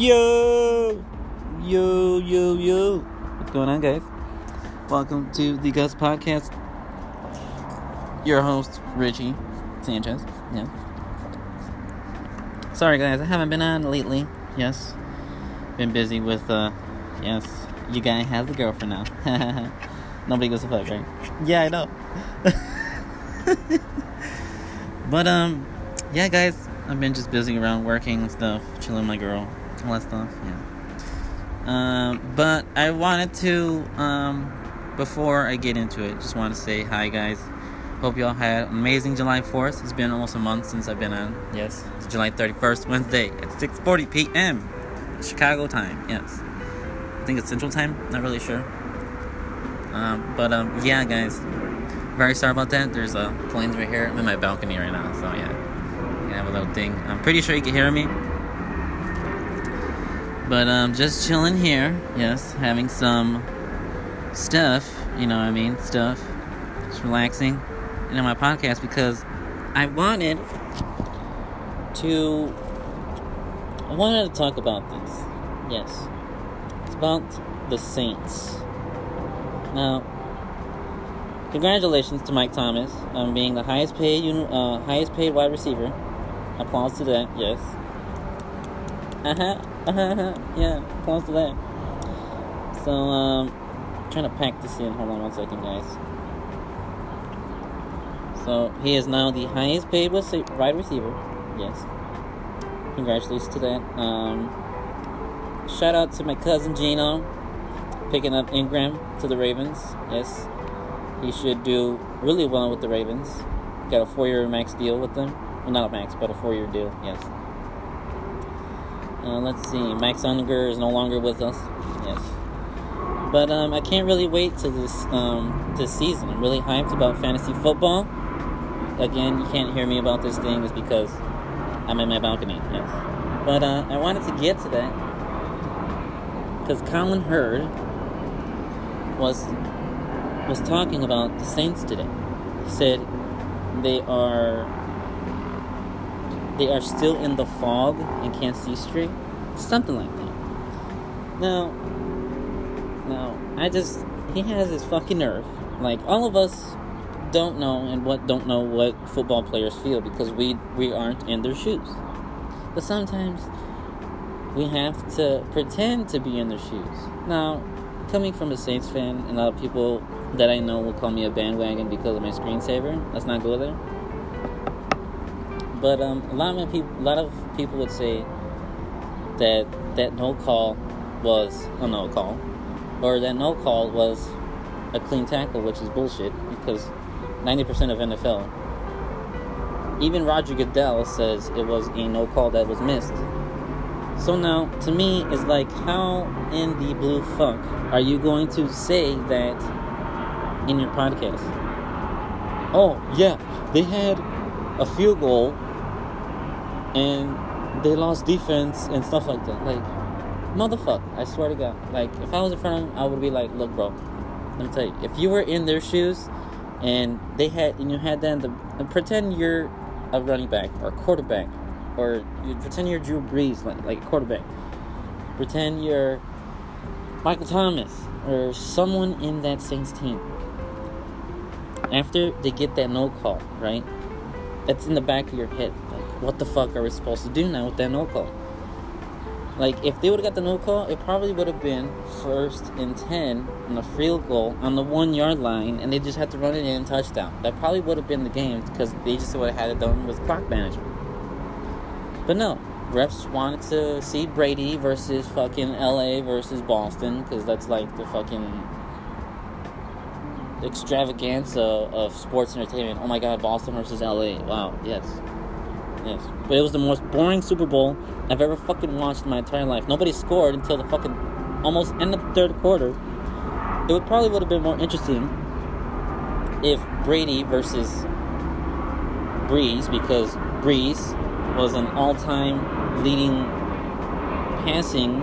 Yo, yo, yo, yo. What's going on, guys? Welcome to the Gus Podcast. Your host, Richie Sanchez. Yeah. Sorry, guys, I haven't been on lately. Yes. Been busy with, uh, yes, you guy has a girlfriend now. Nobody gives a fuck, right? Yeah, I know. but, um, yeah, guys, I've been just busy around working and stuff, chilling my girl, all that stuff, yeah. Um, but I wanted to, um, before I get into it, just want to say hi, guys. Hope y'all had an amazing July 4th. It's been almost a month since I've been on. Yes, it's July 31st, Wednesday at 6:40 p.m. Chicago time. Yes, I think it's Central Time. Not really sure. Um, but um, yeah, guys, very sorry about that. There's uh, planes right here. I'm in my balcony right now, so yeah, I have a little thing. I'm pretty sure you can hear me. But um, just chilling here. Yes, having some stuff. You know what I mean? Stuff. Just relaxing. And on my podcast because I wanted to. I wanted to talk about this. Yes, it's about the Saints. Now, congratulations to Mike Thomas on being the highest paid uh, highest paid wide receiver. Applause to that. Yes. Uh huh. Yeah. Applause to that. So um, trying to pack this in. Hold on one second, guys. So he is now the highest paid wide receiver. Yes. Congratulations to that. Um, shout out to my cousin Gino picking up Ingram to the Ravens. Yes. He should do really well with the Ravens. Got a four year max deal with them. Well, not a max, but a four year deal. Yes. Uh, let's see. Max Unger is no longer with us. Yes. But um, I can't really wait to this um, this season. I'm really hyped about fantasy football. Again, you can't hear me about this thing is because I'm in my balcony. Yes. But uh, I wanted to get to that because Colin Hurd was was talking about the Saints today. He said they are they are still in the fog and can't see straight. Something like that. Now now I just he has his fucking nerve. Like all of us don't know and what don't know what football players feel because we we aren't in their shoes. But sometimes we have to pretend to be in their shoes. Now, coming from a Saints fan, and a lot of people that I know will call me a bandwagon because of my screensaver. Let's not go there. But um, a lot of people, a lot of people would say that that no call was a no call, or that no call was a clean tackle, which is bullshit because 90% of NFL, even Roger Goodell says it was a no call that was missed. So now, to me, it's like, how in the blue fuck are you going to say that in your podcast? Oh, yeah, they had a field goal and they lost defense and stuff like that. Like, motherfucker, I swear to God. Like, if I was in front of them, I would be like, look, bro, let me tell you, if you were in their shoes and they had, and you had them, the, pretend you're a running back or a quarterback or you pretend you're Drew Brees, like like a quarterback. Pretend you're Michael Thomas or someone in that Saints team. After they get that no call, right? That's in the back of your head. Like, what the fuck are we supposed to do now with that no call? Like, if they would have got the no call, it probably would have been first and 10 on the field goal on the one yard line, and they just had to run it in touchdown. That probably would have been the game because they just would have had it done with clock management. But no, refs wanted to see Brady versus fucking LA versus Boston because that's like the fucking extravaganza of sports entertainment. Oh my god, Boston versus LA. Wow, yes. Yes. But it was the most boring Super Bowl I've ever fucking watched in my entire life. Nobody scored until the fucking almost end of the third quarter. It would probably would have been more interesting if Brady versus Brees, because Brees was an all-time leading passing,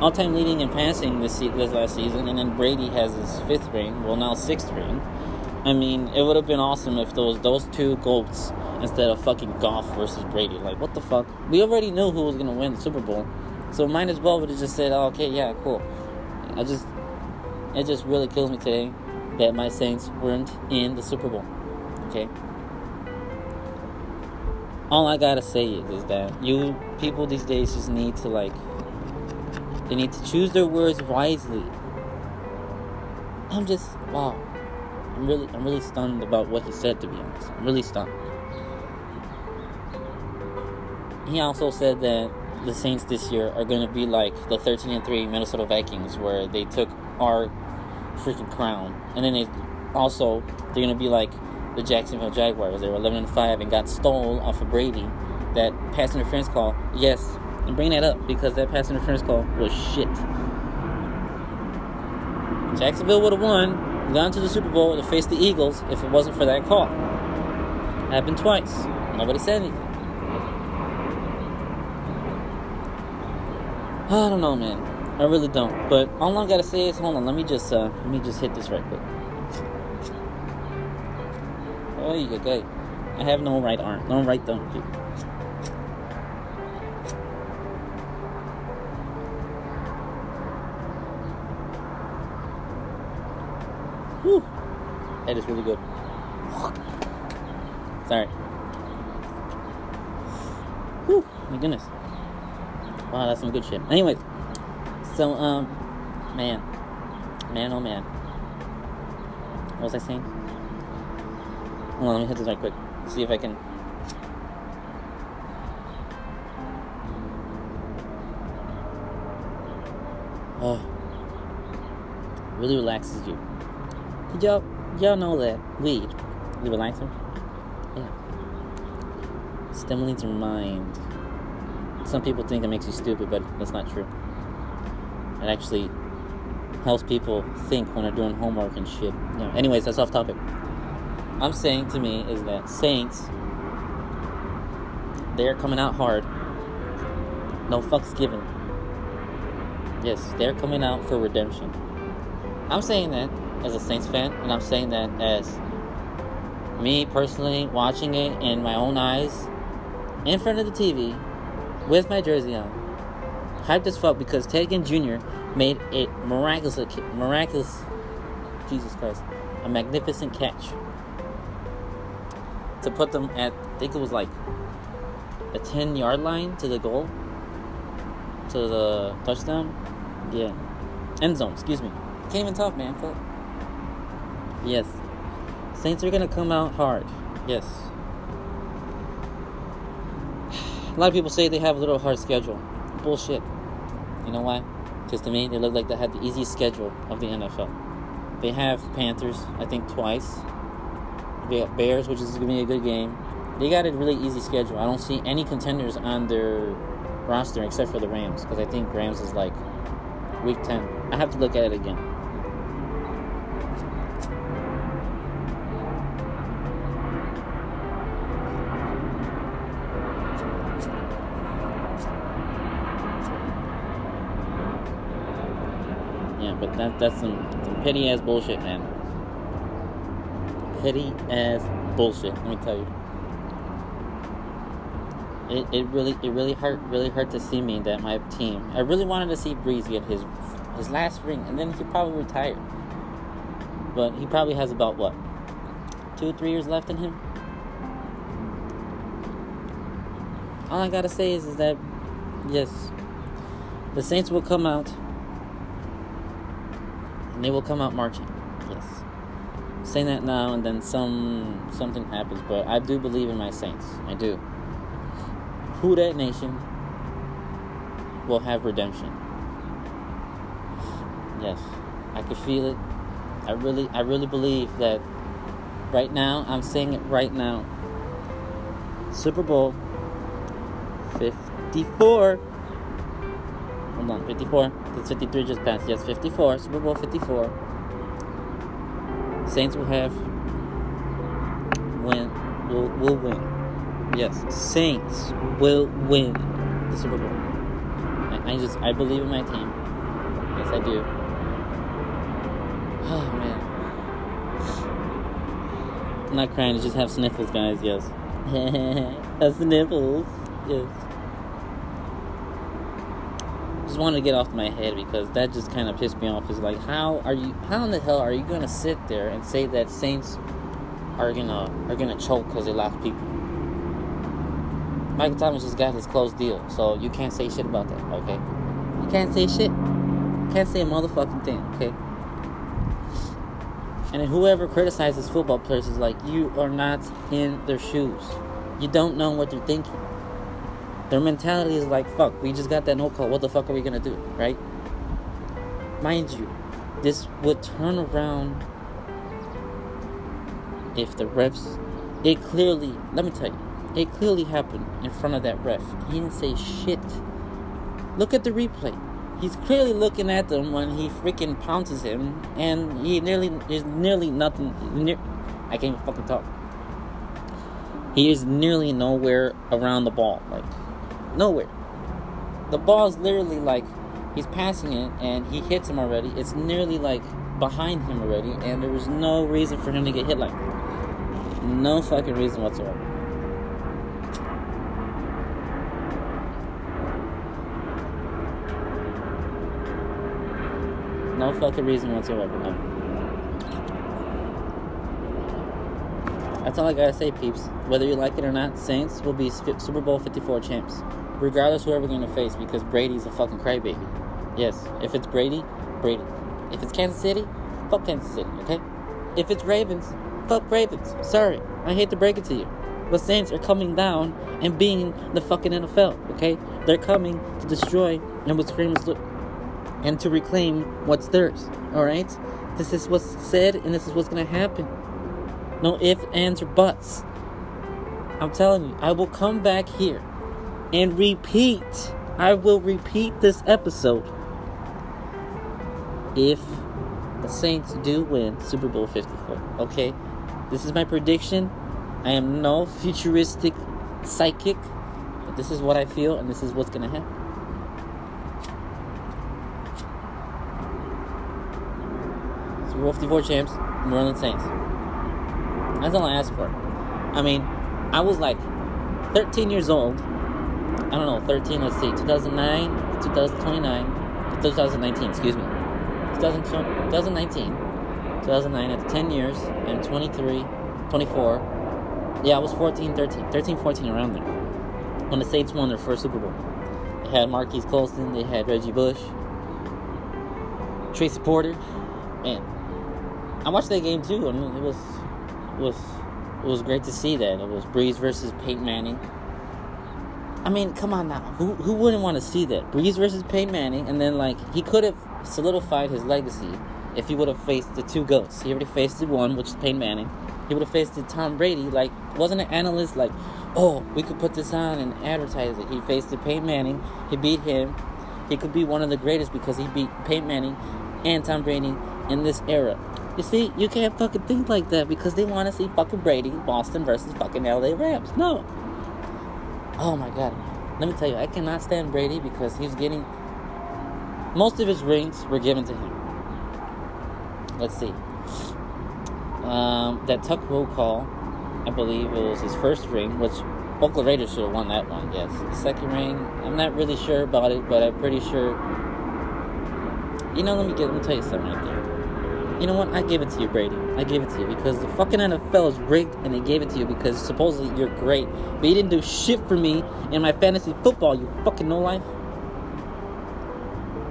all-time leading in passing this se- this last season, and then Brady has his fifth ring, well now sixth ring. I mean, it would have been awesome if those those two goats instead of fucking Goff versus Brady. Like, what the fuck? We already knew who was gonna win the Super Bowl. So might as well would have just said, oh, okay, yeah, cool. I just, it just really kills me today that my Saints weren't in the Super Bowl. Okay? All I gotta say is, is that you people these days just need to, like, they need to choose their words wisely. I'm just, wow. I'm really, I'm really stunned about what he said, to be honest. I'm really stunned. He also said that the Saints this year are going to be like the 13 and 3 Minnesota Vikings, where they took our freaking crown, and then they also they're going to be like the Jacksonville Jaguars. They were 11 and 5 and got stole off of Brady. That pass interference call, yes, and bring that up because that pass interference call was shit. Jacksonville would have won, gone to the Super Bowl to face the Eagles if it wasn't for that call. Happened twice. Nobody said anything. I don't know, man. I really don't. But all I gotta say is, hold on. Let me just, uh, let me just hit this right quick. Oh, you okay? I have no right arm, no right thumb. Dude. Sorry. Whew, my goodness. Wow, that's some good shit. Anyways, so um, man, man, oh man, what was I saying? Hold on, let me hit this right quick. See if I can. Oh, really relaxes you. Did y'all y'all know that weed, the relaxer? Stimulates your mind. Some people think it makes you stupid, but that's not true. It actually helps people think when they're doing homework and shit. Anyways, that's off topic. I'm saying to me is that Saints, they're coming out hard. No fucks given. Yes, they're coming out for redemption. I'm saying that as a Saints fan, and I'm saying that as me personally watching it in my own eyes, in front of the TV, with my jersey on. Hyped as fuck because Ted Ginn Jr. made a miraculous, miraculous, Jesus Christ, a magnificent catch to put them at, I think it was like a 10 yard line to the goal, to the touchdown. Yeah. End zone, excuse me. Can't even talk, man. Fuck. Yes. Saints are gonna come out hard. Yes. A lot of people say they have a little hard schedule. Bullshit. You know why? Because to me, they look like they had the easiest schedule of the NFL. They have Panthers, I think, twice. They got Bears, which is going to be a good game. They got a really easy schedule. I don't see any contenders on their roster except for the Rams, because I think Rams is like week 10. I have to look at it again. That's some, some petty ass bullshit, man. Petty ass bullshit. Let me tell you. It, it really it really hurt really hurt to see me that my team. I really wanted to see Brees get his his last ring, and then he probably retire. But he probably has about what two three years left in him. All I gotta say is, is that yes, the Saints will come out and they will come out marching. Yes. Saying that now and then some something happens, but I do believe in my Saints. I do. Who that nation will have redemption. Yes. I can feel it. I really I really believe that right now, I'm saying it right now. Super Bowl 54 Hold on, 54. That's 53 just passed. Yes, 54. Super Bowl 54. Saints will have win. Will will win. Yes, Saints will win the Super Bowl. I, I just I believe in my team. Yes, I do. Oh man. I'm not crying. I just have sniffles, guys. Yes. sniffles. Yes. Just wanted to get off my head because that just kind of pissed me off. Is like, how are you? How in the hell are you gonna sit there and say that Saints are gonna are gonna choke because they lost people? Michael Thomas just got his closed deal, so you can't say shit about that, okay? You can't say shit. can't say a motherfucking thing, okay? And whoever criticizes football players is like, you are not in their shoes. You don't know what they're thinking. Their mentality is like, fuck, we just got that no call. What the fuck are we gonna do, right? Mind you, this would turn around if the refs. It clearly, let me tell you, it clearly happened in front of that ref. He didn't say shit. Look at the replay. He's clearly looking at them when he freaking pounces him, and he nearly is nearly nothing. Near, I can't even fucking talk. He is nearly nowhere around the ball, like nowhere. The ball is literally like he's passing it and he hits him already. It's nearly like behind him already, and there was no reason for him to get hit like that. No fucking reason whatsoever. No fucking reason whatsoever. No. That's all I gotta say, peeps. Whether you like it or not, Saints will be Super Bowl 54 champs. Regardless whoever we're gonna face, because Brady's a fucking crybaby. Yes, if it's Brady, Brady. If it's Kansas City, fuck Kansas City, okay? If it's Ravens, fuck Ravens. Sorry, I hate to break it to you. But Saints are coming down and being the fucking NFL, okay? They're coming to destroy and what's famous and to reclaim what's theirs. Alright? This is what's said and this is what's gonna happen. No ifs, ands, or buts. I'm telling you, I will come back here and repeat. I will repeat this episode if the Saints do win Super Bowl 54. Okay? This is my prediction. I am no futuristic psychic, but this is what I feel and this is what's going to happen. Super Bowl 54 champs, New Orleans Saints. That's all I asked for. I mean, I was like 13 years old I don't know, 13, let's see, 2009, 2029, 2019, excuse me. 2019, 2009, at 10 years, and 23, 24. Yeah, I was 14, 13, 13, 14, around there. When the Saints won their first Super Bowl. They had Marques Colston, they had Reggie Bush, Tracy Porter, and I watched that game too, and it was, it was, it was great to see that. It was Brees versus Peyton Manning. I mean, come on now. Who who wouldn't want to see that? Brees versus Peyton Manning, and then like he could have solidified his legacy if he would have faced the two goats. He already faced the one, which is Peyton Manning. He would have faced the Tom Brady. Like, wasn't an analyst like, oh, we could put this on and advertise it. He faced the Peyton Manning. He beat him. He could be one of the greatest because he beat Peyton Manning and Tom Brady in this era. You see, you can't fucking think like that because they want to see fucking Brady, Boston versus fucking LA Rams. No. Oh my god. Let me tell you, I cannot stand Brady because he's getting most of his rings were given to him. Let's see. Um, that tuck rule call, I believe it was his first ring, which Oakland Raiders should have won that one, yes. The second ring, I'm not really sure about it, but I'm pretty sure. You know, let me get let me tell you something right there you know what? I give it to you, Brady. I give it to you because the fucking NFL is rigged and they gave it to you because supposedly you're great. But you didn't do shit for me in my fantasy football, you fucking no life.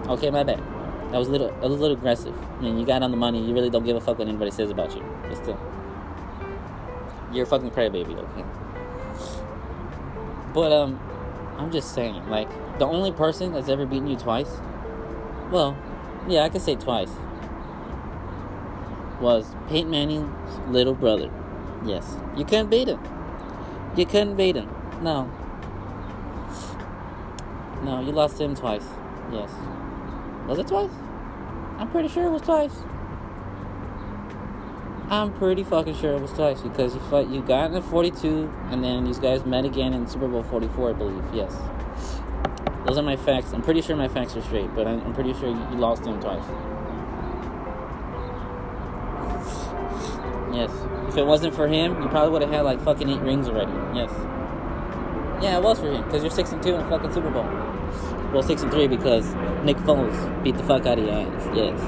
Okay, my bad. That was a little a little aggressive. I mean, you got on the money. You really don't give a fuck what anybody says about you. But still, you're a fucking crybaby. Okay. But um, I'm just saying, like the only person that's ever beaten you twice. Well, yeah, I could say twice was Peyton Manning's little brother. Yes, you couldn't beat him. You couldn't beat him. No. No, you lost him twice. Yes. Was it twice? I'm pretty sure it was twice. I'm pretty fucking sure it was twice because you fought, you got in 42 and then these guys met again in Super Bowl 44, I believe. Yes. Those are my facts. I'm pretty sure my facts are straight, but I'm, I'm pretty sure you, you lost him twice. Yes. If it wasn't for him, you probably would have had like fucking eight rings already. Yes. Yeah, it was for him because you're six and two in a fucking Super Bowl. Well, six and three because Nick Foles beat the fuck out of your ass. Yes.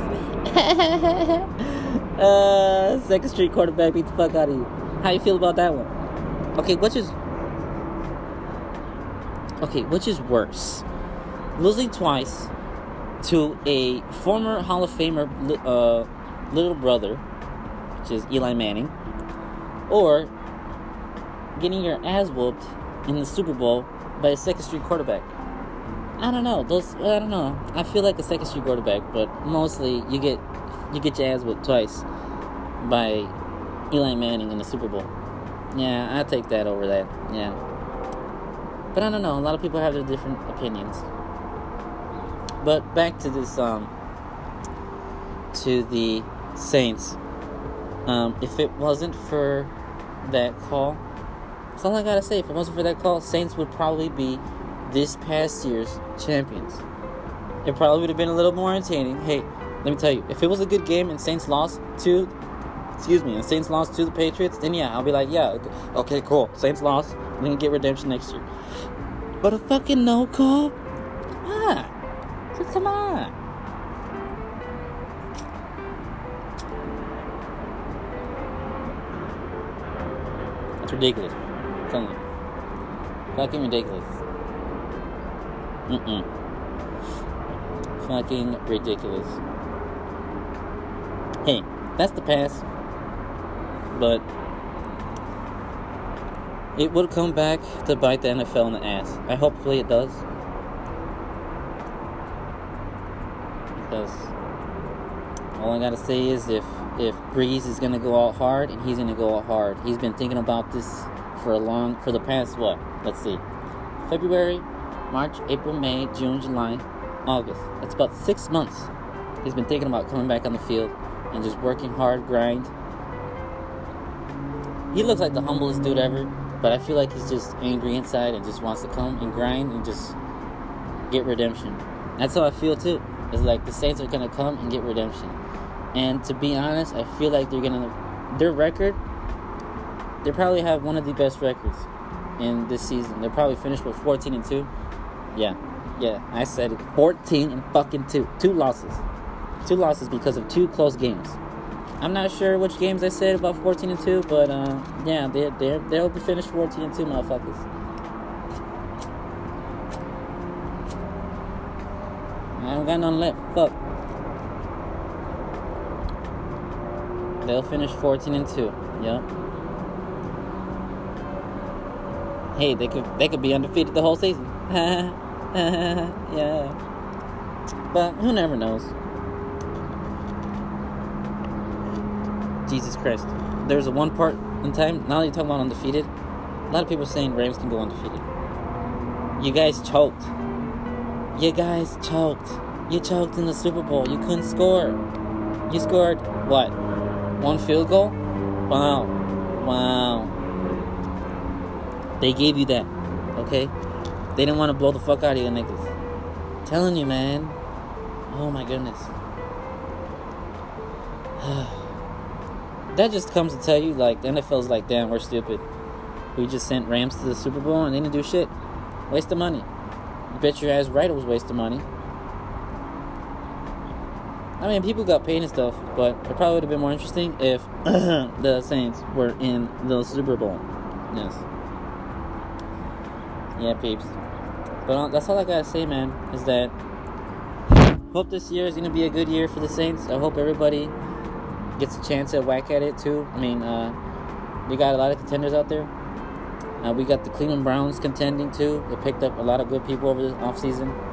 uh, second street quarterback beat the fuck out of you. How you feel about that one? Okay, which is okay, which is worse, losing twice to a former Hall of Famer uh, little brother, which is Eli Manning, or getting your ass whooped in the Super Bowl by a second street quarterback. I don't know. Those I don't know. I feel like a second street quarterback, but mostly you get you get your ass whooped twice by Eli Manning in the Super Bowl. Yeah, I take that over that. Yeah. But I don't know. A lot of people have their different opinions. But back to this um to the Saints. Um, if it wasn't for that call, that's all I gotta say. If it wasn't for that call, Saints would probably be this past year's champions. It probably would have been a little more entertaining. Hey, let me tell you, if it was a good game and Saints lost to, excuse me, and Saints lost to the Patriots, then yeah, I'll be like, yeah, okay, cool. Saints lost. We can get redemption next year. But a fucking no call? Ah, just come on. Ridiculous. Fucking ridiculous. Mm-mm. Fucking ridiculous. Hey, that's the past. But it will come back to bite the NFL in the ass. I hopefully it does. Because all I gotta say is if if Brees is gonna go out hard and he's gonna go out hard. He's been thinking about this for a long for the past what? Let's see. February, March, April, May, June, July, August. That's about six months. He's been thinking about coming back on the field and just working hard, grind. He looks like the humblest dude ever, but I feel like he's just angry inside and just wants to come and grind and just get redemption. That's how I feel too. It's like the Saints are gonna come and get redemption. And to be honest, I feel like they're gonna their record. They probably have one of the best records in this season. They're probably finished with 14 and two. Yeah, yeah, I said it. 14 and fucking two. Two losses. Two losses because of two close games. I'm not sure which games I said about 14 and 2, but uh, yeah, they they they'll be finished 14 and 2, motherfuckers. I don't got none left. Fuck. They'll finish 14 and 2. Yep. Hey, they could they could be undefeated the whole season. yeah. But who never knows? Jesus Christ. There's a one part in time, now that you're talking about undefeated, a lot of people saying Rams can go undefeated. You guys choked. You guys choked. You choked in the Super Bowl. You couldn't score. You scored, what? One field goal? Wow. Wow. They gave you that, okay? They didn't want to blow the fuck out of you niggas. telling you, man. Oh my goodness. that just comes to tell you, like, the NFL's like, damn, we're stupid. We just sent Rams to the Super Bowl and they didn't do shit. Waste of money. You bet your ass right it was waste of money. I mean, people got paid and stuff, but it probably would have been more interesting if the Saints were in the Super Bowl. Yes. Yeah, peeps. But uh, that's all I gotta say, man, is that hope this year is gonna be a good year for the Saints. I hope everybody gets a chance at whack at it too. I mean, uh, we got a lot of contenders out there. Uh, we got the Cleveland Browns contending too. They picked up a lot of good people over the offseason.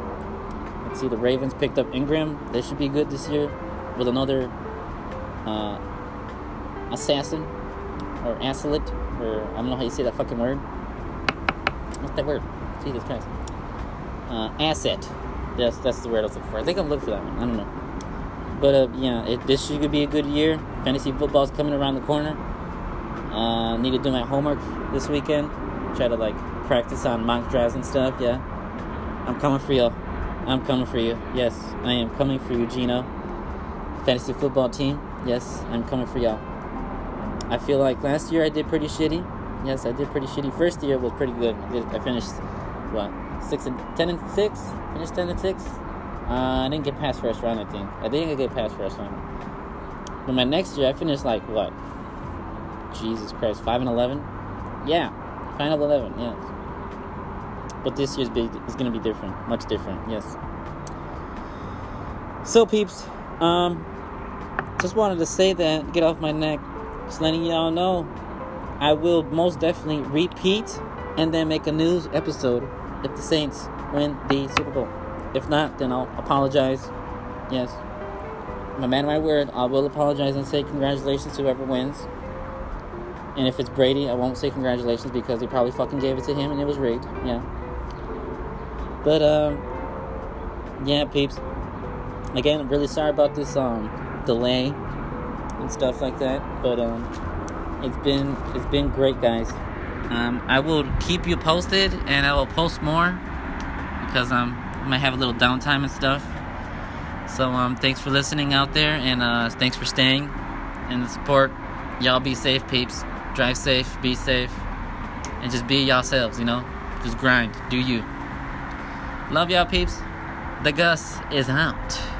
See, the Ravens picked up Ingram. They should be good this year with another uh, assassin or assailant, or I don't know how you say that fucking word. What's that word? Jesus Christ. Uh, asset. Yes, that's the word I was looking for. I think I'm looking for that one. I don't know. But uh, yeah, it, this should be a good year. Fantasy football's coming around the corner. Uh, need to do my homework this weekend. Try to like practice on mock drafts and stuff. Yeah, I'm coming for you. I'm coming for you. Yes, I am coming for you, Gino. Fantasy football team. Yes, I'm coming for y'all. I feel like last year I did pretty shitty. Yes, I did pretty shitty. First year was pretty good. I, did, I finished what six and ten and six. Finished ten and six. Uh, I didn't get past first round. I think I didn't get past first round. But my next year, I finished like what? Jesus Christ, five and eleven. Yeah, five and eleven. Yes. But this year's big is gonna be different, much different. Yes. So peeps, um, just wanted to say that, get off my neck, just letting y'all know, I will most definitely repeat and then make a news episode if the Saints win the Super Bowl. If not, then I'll apologize. Yes. My man, my word, I will apologize and say congratulations to whoever wins. And if it's Brady, I won't say congratulations because they probably fucking gave it to him and it was rigged. Yeah. But um, yeah, peeps. Again, I'm really sorry about this um delay and stuff like that. But um, it's been it's been great, guys. Um, I will keep you posted, and I will post more because um I might have a little downtime and stuff. So um, thanks for listening out there, and uh, thanks for staying and the support. Y'all be safe, peeps. Drive safe, be safe, and just be yourselves. You know, just grind, do you. Love y'all, peeps. The Gus is out.